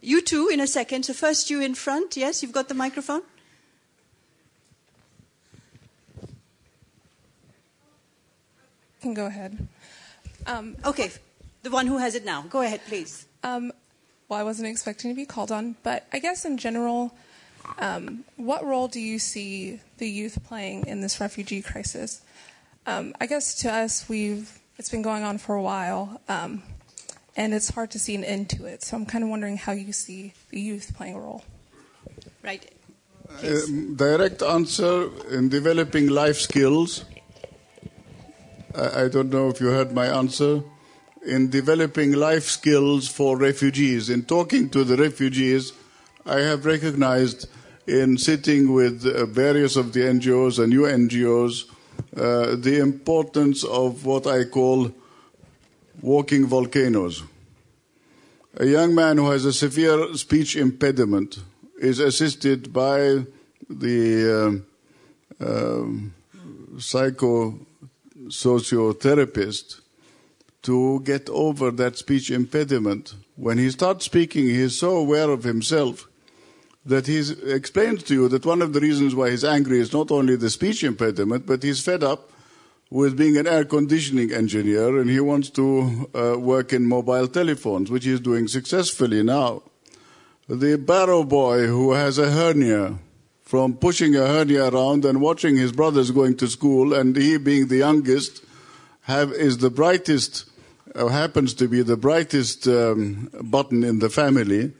You too, in a second. So first, you in front. Yes, you've got the microphone. You can go ahead. Um, okay, the one who has it now. Go ahead, please. Um, well, I wasn't expecting to be called on, but I guess in general, um, what role do you see the youth playing in this refugee crisis? Um, I guess to us, we've it's been going on for a while, um, and it's hard to see an end to it. So I'm kind of wondering how you see the youth playing a role. Right. Uh, direct answer in developing life skills. I, I don't know if you heard my answer in developing life skills for refugees. In talking to the refugees, I have recognized in sitting with uh, various of the NGOs and new NGOs uh, the importance of what I call walking volcanoes. A young man who has a severe speech impediment is assisted by the um, psychosociotherapist to get over that speech impediment. When he starts speaking, he is so aware of himself that he explains to you that one of the reasons why he's angry is not only the speech impediment, but he's fed up with being an air conditioning engineer and he wants to uh, work in mobile telephones, which he's doing successfully now. The barrow boy who has a hernia from pushing a hernia around and watching his brothers going to school and he being the youngest have, is the brightest, happens to be the brightest um, button in the family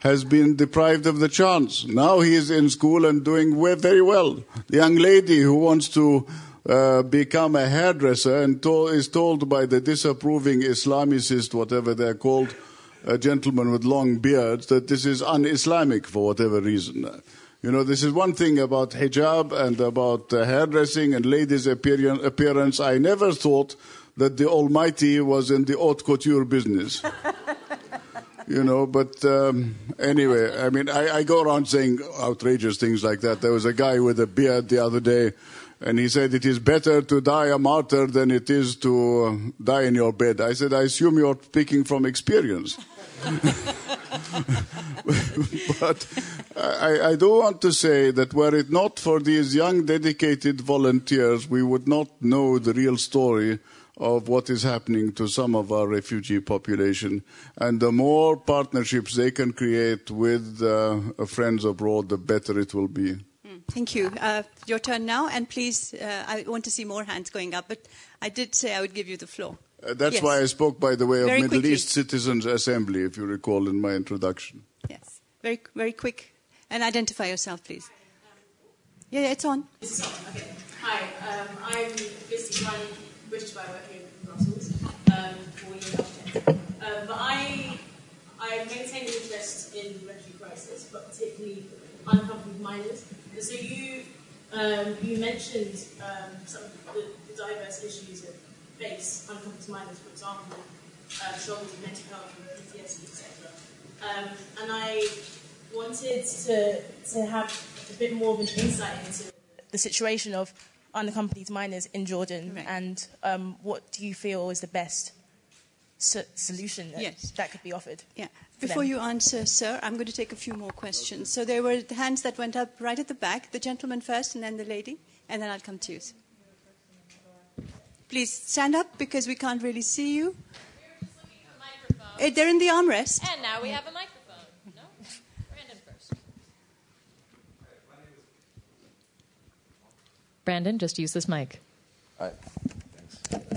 has been deprived of the chance. Now he is in school and doing very well. The young lady who wants to uh, become a hairdresser and to- is told by the disapproving Islamicist, whatever they're called, a gentleman with long beards, that this is un-Islamic for whatever reason. You know, this is one thing about hijab and about uh, hairdressing and ladies' appearance. I never thought that the Almighty was in the haute couture business. <laughs> you know, but um, anyway, I mean, I, I, go around saying outrageous things like that. There was a guy with a beard the other day and he said, It is better to die a martyr than it is to uh, die in your bed. I said, I assume you're speaking from experience. <laughs> <laughs> but I, I, do want to say that were it not for these young, dedicated volunteers, we would not know the real story of what is happening to some of our refugee population. And the more partnerships they can create with uh, friends abroad, the better it will be. Thank you. Uh, your turn now, and please, uh, I want to see more hands going up, but I did say I would give you the floor. Uh, that's yes. why I spoke, by the way, of very Middle quickly. East Citizens Assembly, if you recall in my introduction. Yes, very, very quick. And identify yourself, please. Yeah, yeah it's on. This is on. Okay. Hi, um, I'm Lucy Ryan, British by work here in Brussels um, for University. Um, but I, I maintain interest in the refugee crisis, but particularly unaccompanied minors. And so you um, you mentioned um, some of the, the, diverse issues that face unaccompanied minors, for example, uh, struggles with mental health and PTSD, etc. Um, and I wanted to to have a bit more of an insight into the situation of unaccompanied minors in Jordan, right. and um, what do you feel is the best so- solution that, yes. that could be offered? Yeah. Before you answer, sir, I'm going to take a few more questions. So there were the hands that went up right at the back, the gentleman first, and then the lady, and then I'll come to you. Please stand up because we can't really see you. Uh, they're in the armrest. And now we have a microphone. No? Brandon first. Brandon, just use this mic. Hi. Thanks.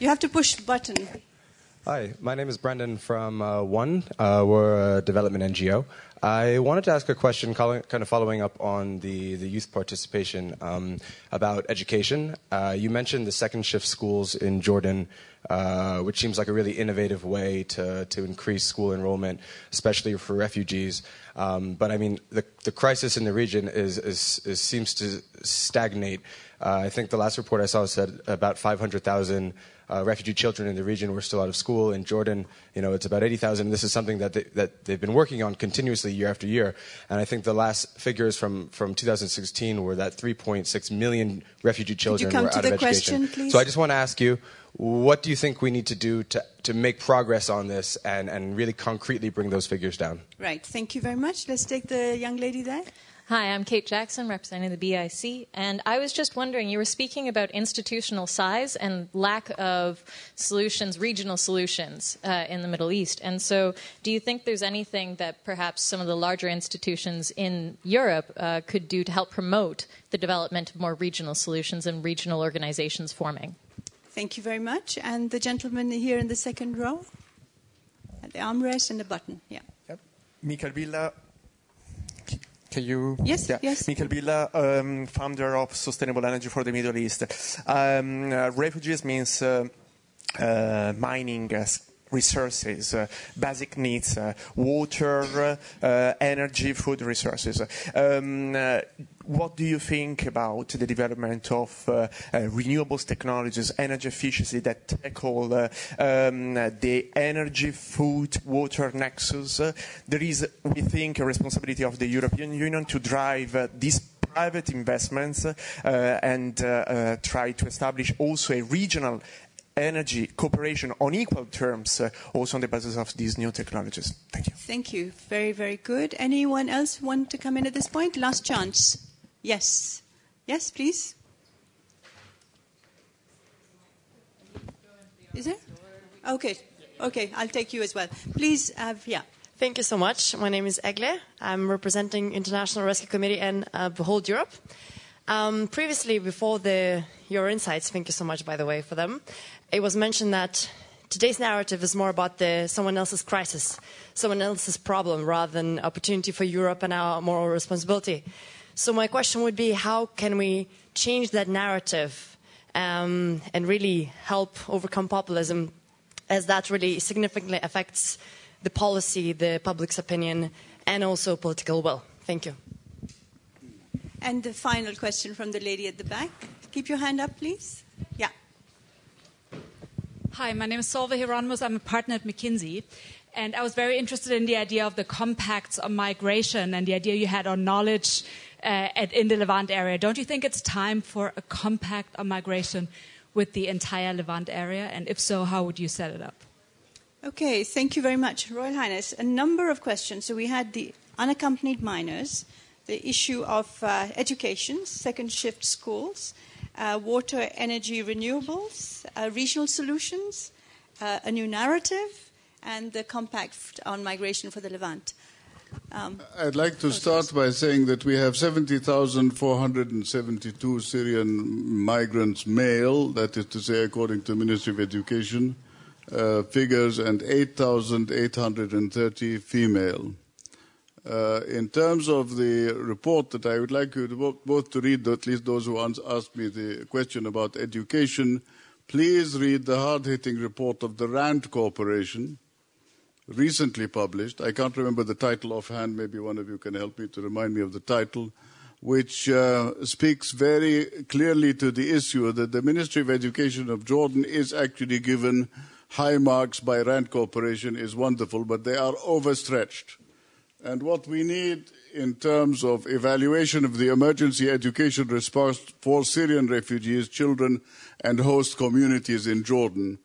You have to push button. Hi, my name is Brendan from uh, One. Uh, we're a development NGO. I wanted to ask a question, kind of following up on the, the youth participation um, about education. Uh, you mentioned the second shift schools in Jordan, uh, which seems like a really innovative way to, to increase school enrollment, especially for refugees. Um, but I mean, the, the crisis in the region is, is, is seems to stagnate. Uh, I think the last report I saw said about 500,000 uh, refugee children in the region were still out of school. In Jordan, you know, it's about 80,000. This is something that, they, that they've been working on continuously year after year. And I think the last figures from, from 2016 were that 3.6 million refugee children were out of education. Question, so I just want to ask you, what do you think we need to do to, to make progress on this and, and really concretely bring those figures down? Right. Thank you very much. Let's take the young lady there. Hi, I'm Kate Jackson, representing the BIC, and I was just wondering you were speaking about institutional size and lack of solutions, regional solutions uh, in the Middle East. And so, do you think there's anything that perhaps some of the larger institutions in Europe uh, could do to help promote the development of more regional solutions and regional organizations forming? Thank you very much. And the gentleman here in the second row, the armrest and the button. Yeah. Yep. Michael Villa, can you? Yes, yeah. yes. Michael Villa, um, founder of Sustainable Energy for the Middle East. Um, uh, refugees means uh, uh, mining uh, resources, uh, basic needs, uh, water, energy, food resources. Um, what do you think about the development of uh, uh, renewables technologies, energy efficiency that tackle uh, um, the energy, food, water nexus? there is, we think, a responsibility of the European Union to drive this private investments uh, and uh, uh, try to establish also a regional energy cooperation on equal terms, uh, also on the basis of these new technologies. Thank you. Thank you. Very, very good. Anyone else want to come in at this point? Last chance. Yes. Yes, please. Is there? Okay. Okay, I'll take you as well. Please have, yeah. Thank you so much. My name is Egle. I'm representing International Rescue Committee and uh, Behold Europe. Um, previously, before the your insights, thank you so much, by the way, for them. It was mentioned that today's narrative is more about the someone else's crisis, someone else's problem, rather than opportunity for Europe and our moral responsibility. So my question would be, how can we change that narrative um, and really help overcome populism, as that really significantly affects the policy, the public's opinion, and also political will? Thank you. And the final question from the lady at the back. Keep your hand up, please. Yeah. Hi, my name is Solveig Hieronimus. I'm a partner at McKinsey. And I was very interested in the idea of the compacts on migration and the idea you had on knowledge uh, at, in the Levant area. Don't you think it's time for a compact on migration with the entire Levant area? And if so, how would you set it up? Okay, thank you very much, Royal Highness. A number of questions. So we had the unaccompanied minors, the issue of uh, education, second shift schools, uh, water, energy, renewables, uh, regional solutions, uh, a new narrative, and the compact on migration for the Levant. Um, I'd like to start by saying that we have 70,472 Syrian migrants male, that is to say, according to the Ministry of Education uh, figures, and 8,830 female. Uh, in terms of the report that I would like you to both to read, at least those who asked me the question about education, please read the hard-hitting report of the RAND Corporation, recently published. I can't remember the title offhand. Maybe one of you can help me to remind me of the title, which uh, speaks very clearly to the issue that the Ministry of Education of Jordan is actually given high marks by RAND Corporation is wonderful, but they are overstretched. And what we need in terms of evaluation of the emergency education response for Syrian refugees, children, and host communities in Jordan,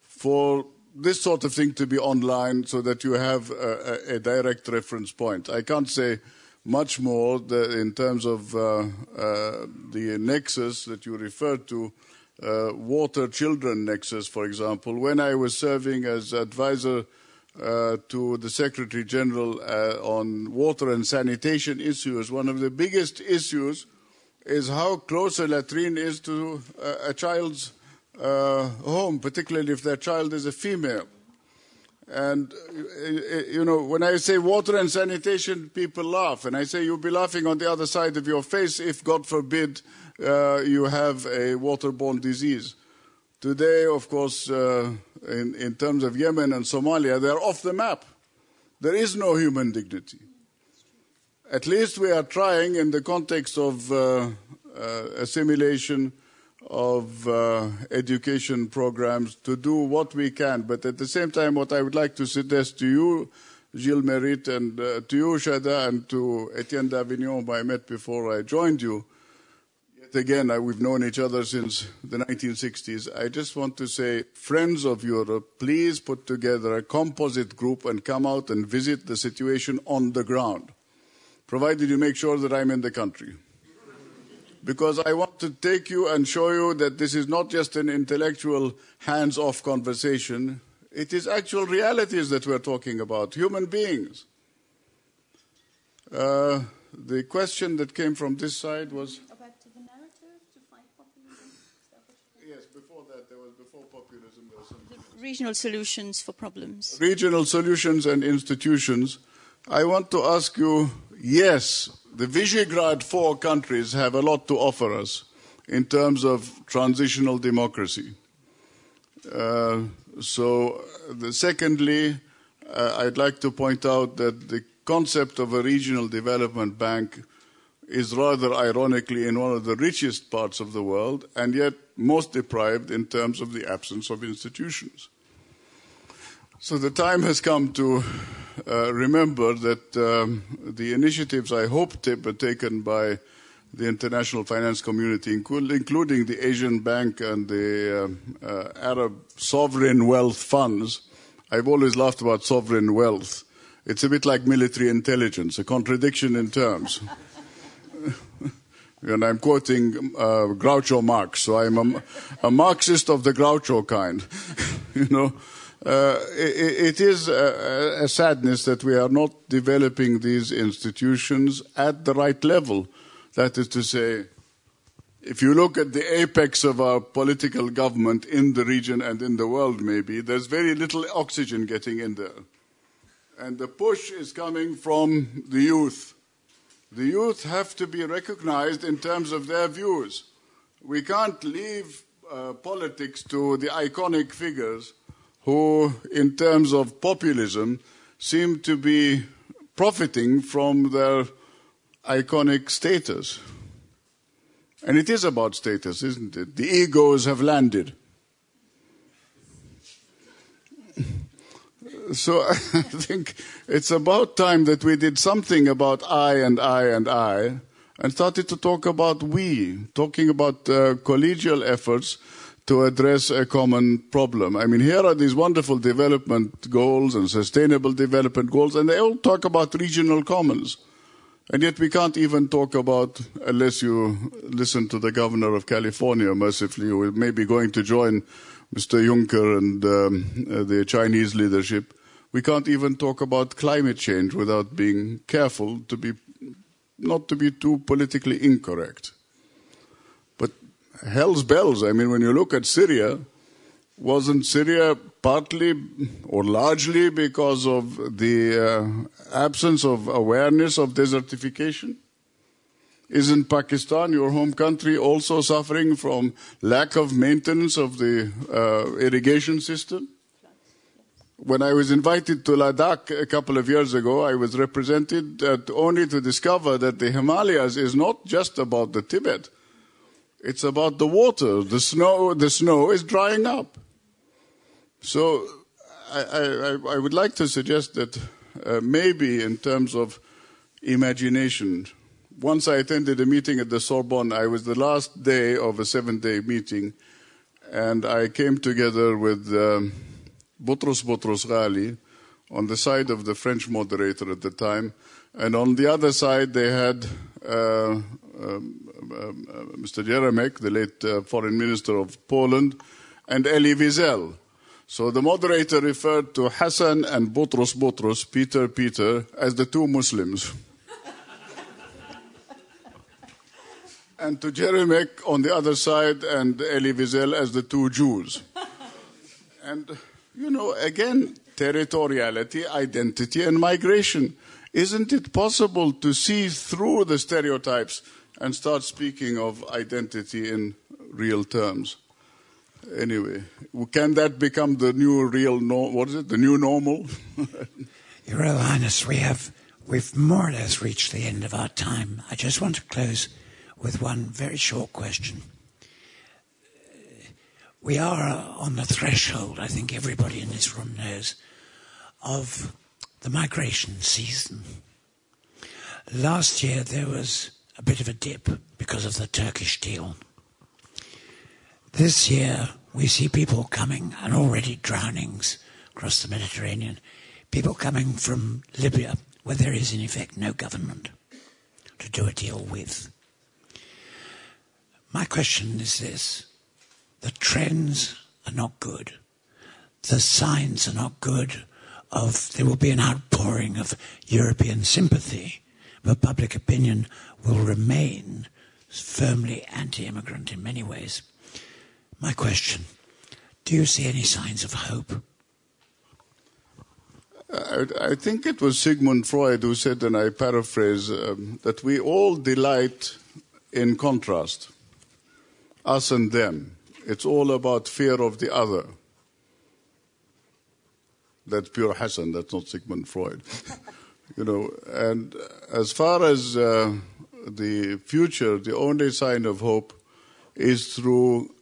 for this sort of thing to be online so that you have a, a direct reference point. I can't say much more in terms of uh, uh, the nexus that you referred to, uh, water children nexus, for example. When I was serving as advisor uh, to the Secretary General uh, on water and sanitation issues. One of the biggest issues is how close a latrine is to uh, a child's uh, home, particularly if that child is a female. And, uh, you know, when I say water and sanitation, people laugh. And I say you'll be laughing on the other side of your face if, God forbid, you have a waterborne disease. Today, of course, in, in terms of Yemen and Somalia, they're off the map. There is no human dignity. At least we are trying, in the context of uh, uh, assimilation, of uh, education programs, to do what we can. But at the same time, what I would like to suggest to you, Giles Merritt, and uh, to you, Shada, and to Etienne Davignon, whom I met before I joined you, again, we've known each other since the 1960s. I just want to say, friends of Europe, please put together a composite group and come out and visit the situation on the ground, provided you make sure that I'm in the country. Because I want to take you and show you that this is not just an intellectual hands off conversation, it is actual realities that we're talking about, human beings. Uh, the question that came from this side was. Regional solutions for problems. Regional solutions and institutions. I want to ask you yes, the Visegrad four countries have a lot to offer us in terms of transitional democracy. Uh, so, the, secondly, uh, I'd like to point out that the concept of a regional development bank is rather ironically in one of the richest parts of the world and yet most deprived in terms of the absence of institutions. So the time has come to uh, remember that um, the initiatives I hope were taken by the international finance community, including the Asian Bank and the uh, uh, Arab sovereign wealth funds. I've always laughed about sovereign wealth. It's a bit like military intelligence, a contradiction in terms. <laughs> and I'm quoting uh, Groucho Marx, so I'm a, a, Marxist of the Groucho kind. <laughs> you know, uh, it, it is a, a, sadness that we are not developing these institutions at the right level. That is to say, if you look at the apex of our political government in the region and in the world, maybe, there's very little oxygen getting in there. And the push is coming from the youth the youth have to be recognized in terms of their views. We can't leave uh, politics to the iconic figures who, in terms of populism, seem to be profiting from their iconic status. And it is about status, isn't it? The egos have landed. <laughs> so <laughs> I think it's about time that we did something about I and I and I and started to talk about we, talking about uh, collegial efforts to address a common problem. I mean, here are these wonderful development goals and sustainable development goals, and they all talk about regional commons. And yet we can't even talk about, unless you listen to the governor of California mercifully, who may be going to join Mr. Juncker and um, uh, the Chinese leadership, we can't even talk about climate change without being careful to be not to be too politically incorrect. Hell's bells, I mean, when you look at Syria, wasn't Syria partly or largely because of the uh, absence of awareness of desertification? Isn't Pakistan, your home country, also suffering from lack of maintenance of the uh, irrigation system? when I was invited to Ladakh a couple of years ago, I was represented only to discover that the Himalayas is not just about the Tibet. It's about the water. The snow, the snow is drying up. So I, I, I would like to suggest that uh, maybe in terms of imagination, once I attended a meeting at the Sorbonne, I was the last day of a seven day meeting, and I came together with um, Boutros Boutros Ghali on the side of the French moderator at the time, and on the other side they had uh, Um, um, uh, Mr. Geremek, the late uh, foreign minister of Poland, and Elie Wiesel. So the moderator referred to Hassan and Boutros Boutros, Peter Peter, as the two Muslims. <laughs> and to Geremek on the other side and Elie Wiesel as the two Jews. and you know, again, territoriality, identity, and migration. Isn't it possible to see through the stereotypes and start speaking of identity in real terms? Anyway, can that become the new real no, what is it? The new normal? <laughs> Your Highness, we have we've more or less reached the end of our time. I just want to close with one very short question we are on the threshold, I think everybody in this room knows, of the migration season. Last year there was a bit of a dip because of the Turkish deal. This year we see people coming, and already drownings across the Mediterranean, people coming from Libya, where there is in effect no government to do a deal with. My question is this the trends are not good. The signs are not good of there will be an outpouring of European sympathy, but public opinion will remain firmly anti-immigrant in many ways. My question, do you see any signs of hope? I, I think it was Sigmund Freud who said, and I paraphrase, um, that we all delight in contrast, us and them. It's all about fear of the other. That's pure Hassan, that's not Sigmund Freud. <laughs> you know, and as far as uh, the future, the only sign of hope is through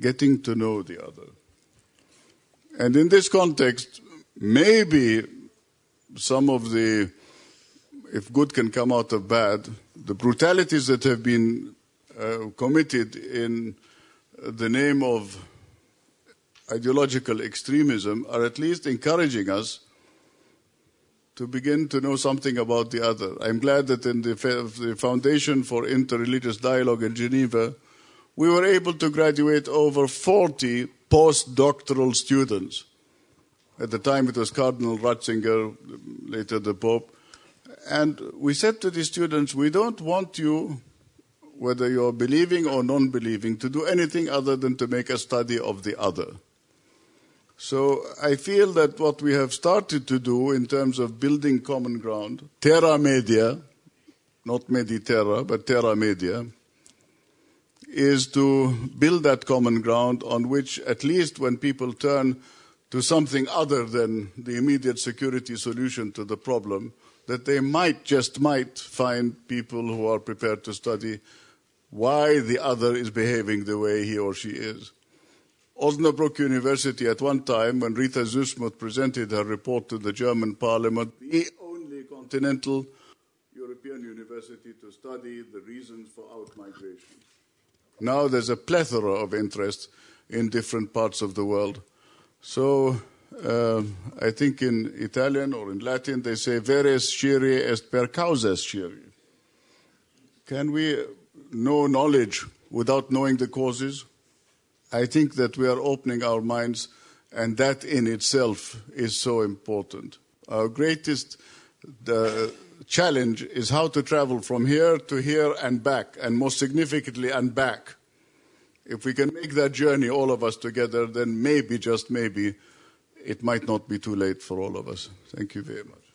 getting to know the other. And in this context, maybe some of the, if good can come out of bad, the brutalities that have been uh, committed in the name of ideological extremism are at least encouraging us to begin to know something about the other. I'm glad that in the, the Foundation for Interreligious Dialogue in Geneva, we were able to graduate over 40 postdoctoral students. At the time, it was Cardinal Ratzinger, later the Pope. And we said to the students, we don't want you, whether you're believing or non believing, to do anything other than to make a study of the other. So I feel that what we have started to do in terms of building common ground, terra media, not Mediterra, but terra media, is to build that common ground on which at least when people turn to something other than the immediate security solution to the problem, that they might, just might, find people who are prepared to study why the other is behaving the way he or she is. Osnabrück University, at one time, when Rita Süssmuth presented her report to the German parliament, the only continental European university to study the reasons for outmigration. Now there's a plethora of interest in different parts of the world. So uh, I think in Italian or in Latin they say veres scire est per causas scire. Can we know knowledge without knowing the causes? I think that we are opening our minds, and that in itself is so important. Our greatest the challenge is how to travel from here to here and back, and most significantly, and back. If we can make that journey, all of us together, then maybe, just maybe, it might not be too late for all of us. Thank you very much.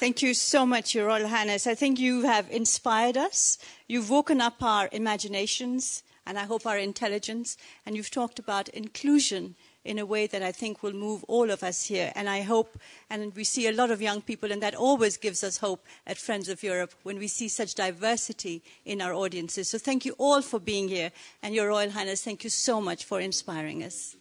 Thank you so much, Your Royal Highness. I think you have inspired us. You've woken up our imaginations and I hope our intelligence. And you've talked about inclusion in a way that I think will move all of us here. And I hope, and we see a lot of young people, and that always gives us hope at Friends of Europe when we see such diversity in our audiences. So thank you all for being here. And Your Royal Highness, thank you so much for inspiring us.